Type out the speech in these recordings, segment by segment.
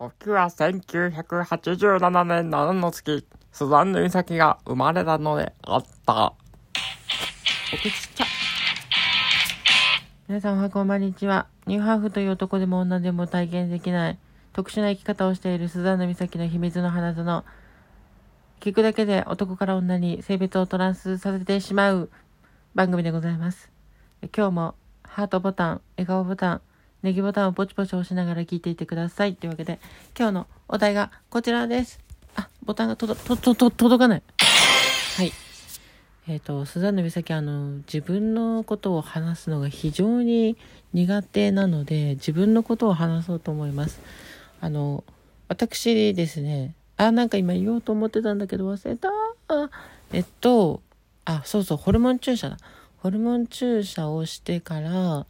僕は1987年7の月、スザンヌ美咲が生まれたのであった。お口ちゃ。皆さんおはこんばんにちは。ニューハーフという男でも女でも体験できない特殊な生き方をしているスザンヌ美咲の秘密の花園。聞くだけで男から女に性別をトランスさせてしまう番組でございます。今日もハートボタン、笑顔ボタン、ネギボタンをポチポチ押しながら聞いていてください。というわけで、今日のお題がこちらです。あ、ボタンがとど、と、と、と、届かない。はい。えっ、と、スザンヌ美咲、あの、自分のことを話すのが非常に苦手なので、自分のことを話そうと思います。あの、私ですね、あ、なんか今言おうと思ってたんだけど忘れた。あえっと、あ、そうそう、ホルモン注射だ。ホルモン注射をしてから、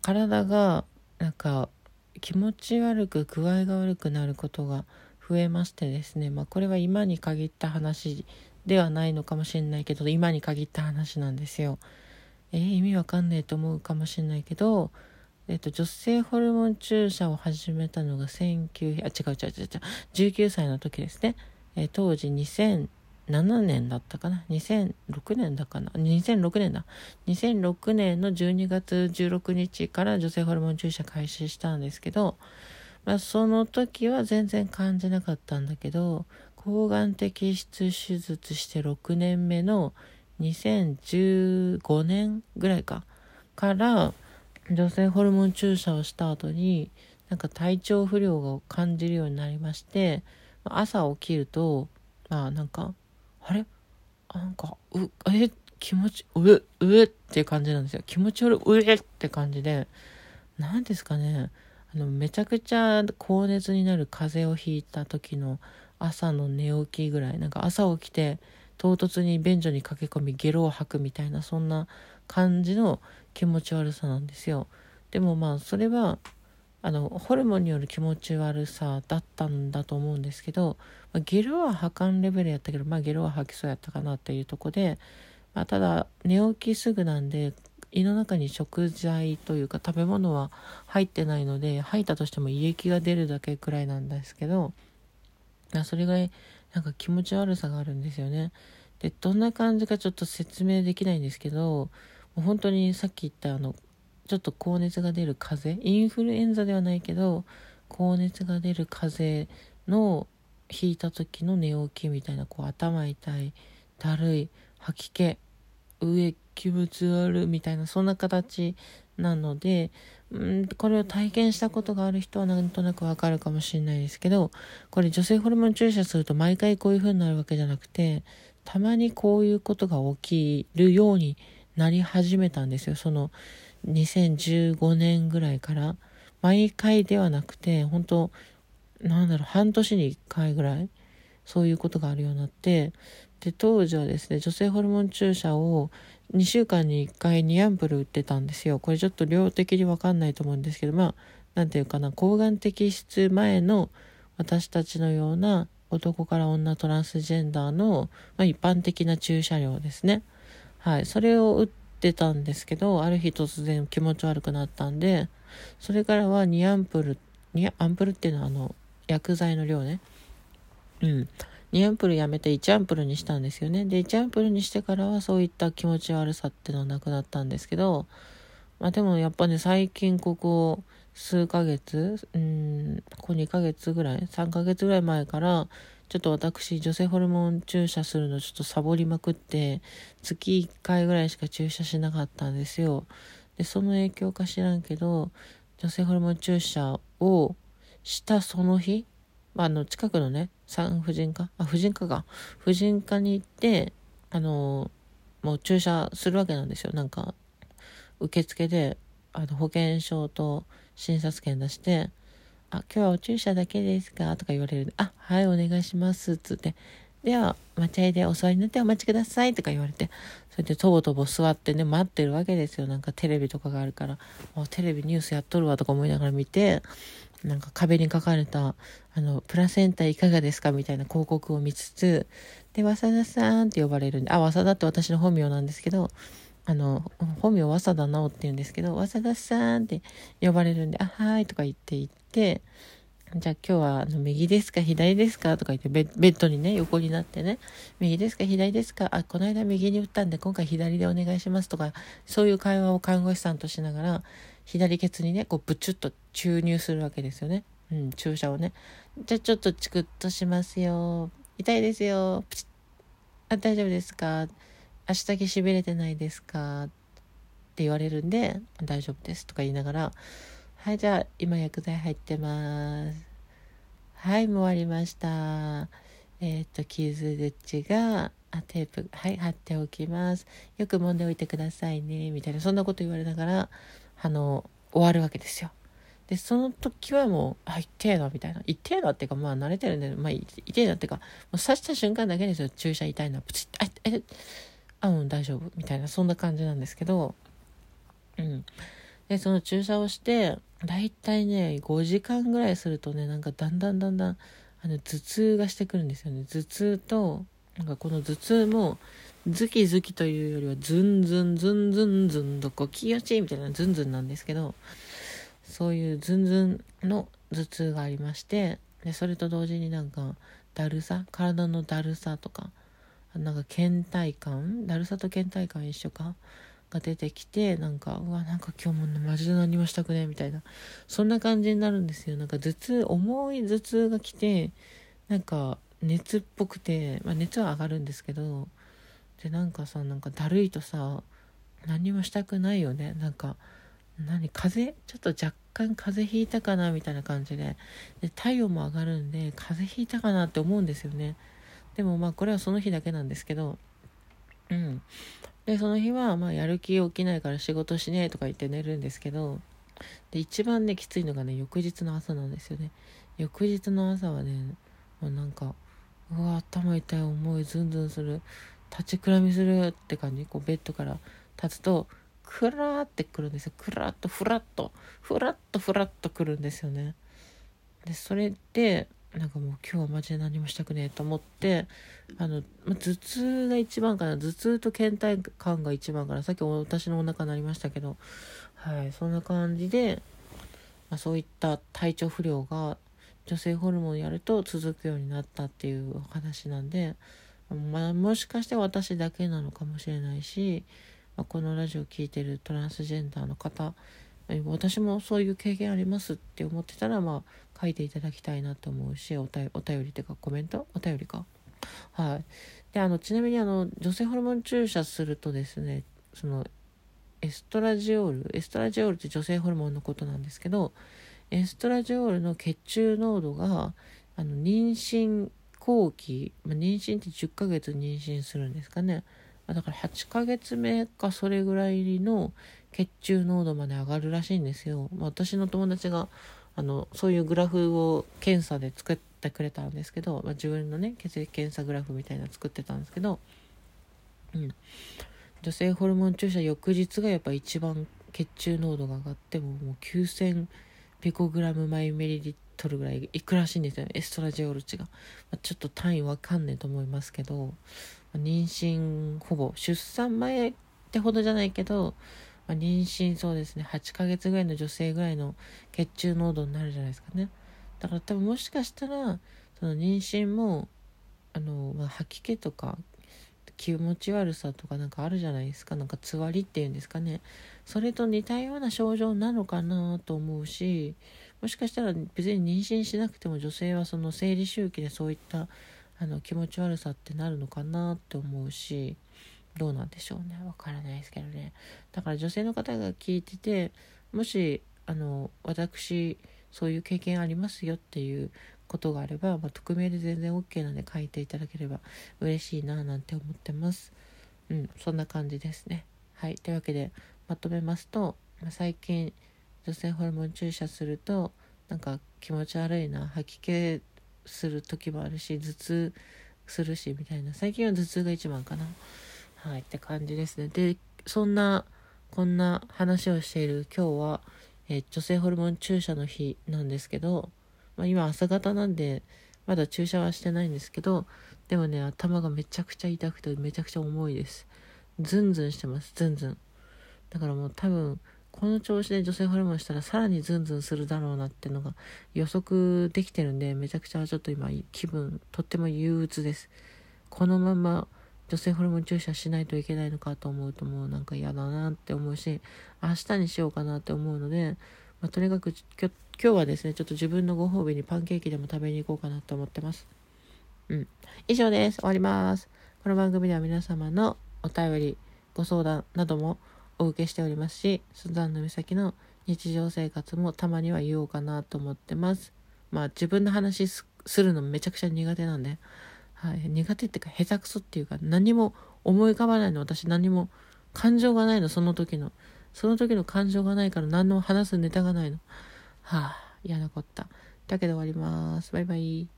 体が、なんか、気持ち悪く具合が悪くなることが増えましてですね、まあこれは今に限った話ではないのかもしれないけど今に限った話なんですよ。えー、意味わかんねえと思うかもしれないけど、えっと、女性ホルモン注射を始めたのが1900あ違う違う違う違う19歳の時ですね、えー当時2007年だったかな？2006年だかな？2006年だ。2006年の12月16日から女性ホルモン注射開始したんですけど、まあ、その時は全然感じなかったんだけど抗がん摘出手術して6年目の2015年ぐらいかから女性ホルモン注射をした後になんか体調不良を感じるようになりまして朝起きるとまあなんかあれ？なんかうえ？気持ちうえうえっていう感じなんですよ。気持ち悪いうえって感じで。何ですかね。あのめちゃくちゃ高熱になる風邪をひいた時の朝の寝起きぐらい。なんか朝起きて唐突に便所に駆け込みゲロを吐くみたいなそんな感じの気持ち悪さなんですよ。でもまあそれはあのホルモンによる気持ち悪さだったんだと思うんですけど、まあ、ゲロは吐かんレベルやったけどまあゲロは吐きそうやったかなっていうとこで、まあ、ただ寝起きすぐなんで胃の中に食材というか食べ物は入ってないので吐いたとしても胃液が出るだけくらいなんですけどまあそれがなんか気持ち悪さがあるんですよね。でどんな感じかちょっと説明できないんですけどもう本当にさっき言ったあのちょっと高熱が出る風邪インフルエンザではないけど高熱が出る風邪のひいた時の寝起きみたいなこう頭痛いだるい吐き気上気持ち悪みたいなそんな形なのでんこれを体験したことがある人はなんとなくわかるかもしれないですけどこれ女性ホルモン注射すると毎回こういう風になるわけじゃなくてたまにこういうことが起きるようになり始めたんですよ。その2015年ぐらいから毎回ではなくて本当なんだろう半年に1回ぐらいそういうことがあるようになってで当時はですね女性ホルモン注射を2週間に1回2アンプル打ってたんですよ。これちょっと量的に分かんないと思うんですけどまあ何て言うかな抗がん摘出前の私たちのような男から女トランスジェンダーの、まあ、一般的な注射量ですね。はい。それを打ったんですけどある日突然気持ち悪くなったんでそれからは2アンプル2アンプルっていうのはあの薬剤の量ね。うん。2アンプルやめて1アンプルにしたんですよね。で1アンプルにしてからはそういった気持ち悪さっていうのはなくなったんですけどまあでもやっぱね最近ここ数ヶ月うんここ2ヶ月ぐらい3ヶ月ぐらい前からちょっと私女性ホルモン注射するのちょっとサボりまくって月1回ぐらいしか注射しなかったんですよ。でその影響か知らんけど女性ホルモン注射をしたその日まあ、あの近くのね産婦人科あ婦人科か。婦人科に行ってあのもう注射するわけなんですよ。なんか受付であの保険証と診察券出して「あ今日はお注射だけですか?」とか言われる「あはいお願いします」つって「では待合でお座りになってお待ちください」とか言われてそれでとぼとぼ座ってね待ってるわけですよなんかテレビとかがあるから「テレビニュースやっとるわ」とか思いながら見てなんか壁に書かれた、あの、プラセンタいかがですか？みたいな広告を見つつ、で、わさださんって呼ばれるんで、あ、わさだって私の本名なんですけど、あの、本名わさだなおって言うんですけど、わさださんって呼ばれるんで、あ、はーいとか言って言って、じゃあ今日はあの右ですか左ですかとか言ってベッドにね横になってね右ですか左ですかあこの間右に打ったんで今回左でお願いしますとかそういう会話を看護師さんとしながら左ケツにねこうブチュッと注入するわけですよね、うん、注射をね。じゃあちょっとチクッとしますよ。痛いですよ。プチッ。あ大丈夫ですか？足先しびれてないですか？って言われるんで大丈夫ですとか言いながらはい、じゃあ、今薬剤入ってます。はい、もう終わりました。えっ、と、傷口が、あ、テープ、はい、貼っておきます。よく揉んでおいてくださいね、みたいな、そんなこと言われながら、あの、終わるわけですよ。で、その時はもう、あ、痛えな、みたいな。痛えなっていうか、まあ慣れてるんで、まあ痛えなっていうか、もう刺した瞬間だけですよ、注射痛いのは。プチッ、あ、え、あ、うん、大丈夫、みたいな、そんな感じなんですけど、うん。で、その注射をして、だいたいね、5時間ぐらいするとね、なんかだんだんだんだん、あの、頭痛がしてくるんですよね。頭痛と、なんかこの頭痛も、ズキズキというよりは、ズンズンズンズンズンとこう、気持ちいいみたいなズンズンなんですけど、そういうズンズンの頭痛がありまして、で、それと同時になんか、だるさ体のだるさとか、なんか倦怠感だるさと倦怠感一緒かが出てきてなんかうわなんか今日もマジで何もしたくねみたいな。そんな感じになるんですよ。なんか頭痛重い頭痛が来てなんか熱っぽくて、まあ、熱は上がるんですけどでなんかさなんかだるいとさ何もしたくないよね。なんか何風邪？ちょっと若干風邪ひいたかなみたいな感じで。で体温も上がるんで風邪ひいたかなって思うんですよね。でもまあこれはその日だけなんですけどうん。で、その日は、まあ、やる気起きないから仕事しねえとか言って寝るんですけど、で、一番ね、きついのがね、翌日の朝なんですよね。翌日の朝はね、もうなんか、うわ、頭痛い思い、ズンズンする、立ちくらみするって感じ、こう、ベッドから立つと、クラーってくるんですよ。クラーっと、フラッと、フラッと、フラッとくるんですよね。で、それで、なんかもう今日はマジで何もしたくねえと思って、あの、ま頭痛が一番かな。頭痛と倦怠感が一番かな。さっき私のお腹鳴りましたけど、はい、そんな感じで、ま、そういった体調不良が女性ホルモンやると続くようになったっていうお話なんで、ま、もしかして私だけなのかもしれないし、まあ、このラジオ聴いてるトランスジェンダーの方私もそういう経験ありますって思ってたら、まあ、書いていただきたいなと思うしお便お便りっていうかコメント？お便りか？はい。であのちなみにあの女性ホルモン注射するとですねそのエストラジオールエストラジオールって女性ホルモンのことなんですけどエストラジオールの血中濃度があの妊娠後期、まあ、妊娠って10ヶ月妊娠するんですかね。だから8ヶ月目かそれぐらいの血中濃度まで上がるらしいんですよ。まあ、私の友達があのそういうグラフを検査で作ってくれたんですけど、まあ、自分のね血液検査グラフみたいなの作ってたんですけど、うん、女性ホルモン注射翌日がやっぱ一番血中濃度が上がってももう9000ピコグラムマイメリリットルぐらいいくらしいんですよエストラジオル値が、まあ、ちょっと単位わかんねえと思いますけど、まあ、妊娠ほぼ出産前ってほどじゃないけどまあ、妊娠そうですね。8ヶ月ぐらいの女性ぐらいの血中濃度になるじゃないですかね。だから多分もしかしたらその妊娠もあの、まあ、吐き気とか気持ち悪さとかなんかあるじゃないですか。なんかつわりっていうんですかね。それと似たような症状なのかなと思うしもしかしたら別に妊娠しなくても女性はその生理周期でそういったあの気持ち悪さってなるのかなって思うし。どうなんでしょうね。わからないですけどね。だから女性の方が聞いててもしあの私そういう経験ありますよっていうことがあれば、まあ、匿名で全然 OK なんで書いていただければ嬉しいななんて思ってます。うんそんな感じですね。はい。というわけでまとめますと、まあ、最近女性ホルモン注射するとなんか気持ち悪いな吐き気する時もあるし頭痛するしみたいな。最近は頭痛が一番かな。はい、って感じですね。で、そんな、こんな話をしている今日は、え女性ホルモン注射の日なんですけど、まあ、今朝方なんで、まだ注射はしてないんですけど、でもね、頭がめちゃくちゃ痛くてめちゃくちゃ重いです。ズンズンしてます、ズンズン。だからもう多分、この調子で女性ホルモンしたらさらにズンズンするだろうなってのが予測できてるんでめちゃくちゃちょっと今気分とっても憂鬱ですこのまま女性ホルモン注射しないといけないのかと思うともうなんか嫌だなって思うし明日にしようかなって思うので、まあ、とにかく今日はですねちょっと自分のご褒美にパンケーキでも食べに行こうかなと思ってます。うん。以上です。終わります。この番組では皆様のお便りご相談などもお受けしておりますしスザンヌ美咲の日常生活もたまには言おうかなと思ってます。まあ自分の話するのめちゃくちゃ苦手なんで、はい、苦手っていうか下手くそっていうか何も思い浮かばないの。私何も感情がないの。その時の。その時の感情がないから。何の話すネタがないの。はあ。嫌なこった。だけど終わります。バイバイ。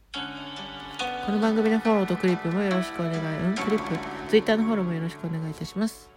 この番組のフォローとクリップもよろしくお願い。うん？クリップ？Twitter のフォローもよろしくお願いいたします。